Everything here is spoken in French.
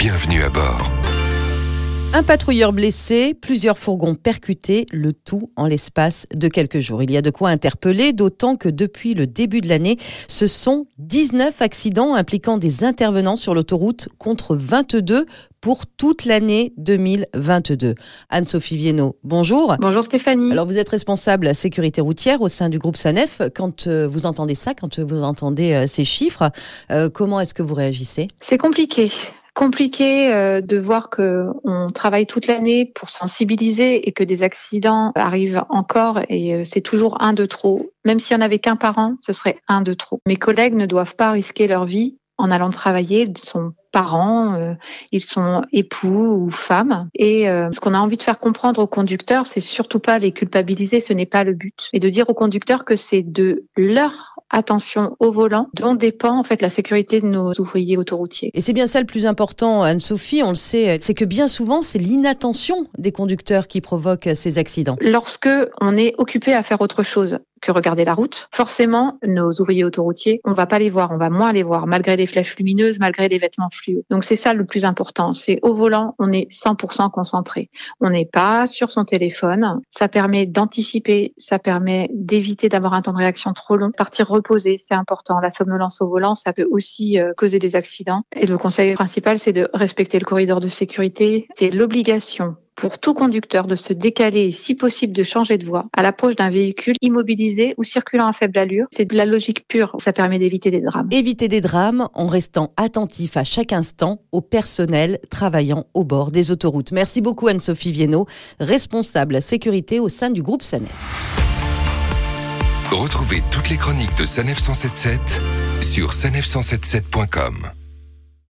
Bienvenue à bord. Un patrouilleur blessé, plusieurs fourgons percutés, le tout en l'espace de quelques jours. Il y a de quoi interpeller, d'autant que depuis le début de l'année, ce sont 19 accidents impliquant des intervenants sur l'autoroute contre 22 pour toute l'année 2022. Anne-Sophie Viennot, bonjour. Bonjour Stéphanie. Alors vous êtes responsable à sécurité routière au sein du groupe SANEF. Quand euh, vous entendez ça, quand vous entendez euh, ces chiffres, euh, comment est-ce que vous réagissez? C'est compliqué compliqué euh, de voir que on travaille toute l'année pour sensibiliser et que des accidents arrivent encore et euh, c'est toujours un de trop. Même s'il n'y en avait qu'un par an, ce serait un de trop. Mes collègues ne doivent pas risquer leur vie en allant travailler. Ils sont parents, euh, ils sont époux ou femmes. Et ce qu'on a envie de faire comprendre aux conducteurs, c'est surtout pas les culpabiliser, ce n'est pas le but. Et de dire aux conducteurs que c'est de leur attention au volant dont dépend en fait la sécurité de nos ouvriers autoroutiers. Et c'est bien ça le plus important, Anne-Sophie, on le sait, c'est que bien souvent c'est l'inattention des conducteurs qui provoque ces accidents. Lorsque on est occupé à faire autre chose, que regarder la route. Forcément, nos ouvriers autoroutiers, on va pas les voir, on va moins les voir, malgré les flèches lumineuses, malgré les vêtements fluo. Donc c'est ça le plus important. C'est au volant, on est 100% concentré. On n'est pas sur son téléphone. Ça permet d'anticiper, ça permet d'éviter d'avoir un temps de réaction trop long. Partir reposer, c'est important. La somnolence au volant, ça peut aussi euh, causer des accidents. Et le conseil principal, c'est de respecter le corridor de sécurité. C'est l'obligation pour tout conducteur de se décaler et si possible de changer de voie à l'approche d'un véhicule immobilisé ou circulant à faible allure. C'est de la logique pure. Ça permet d'éviter des drames. Éviter des drames en restant attentif à chaque instant au personnel travaillant au bord des autoroutes. Merci beaucoup Anne-Sophie Viennot, responsable sécurité au sein du groupe SANEF. Retrouvez toutes les chroniques de Sanef 177 sur sanef177.com.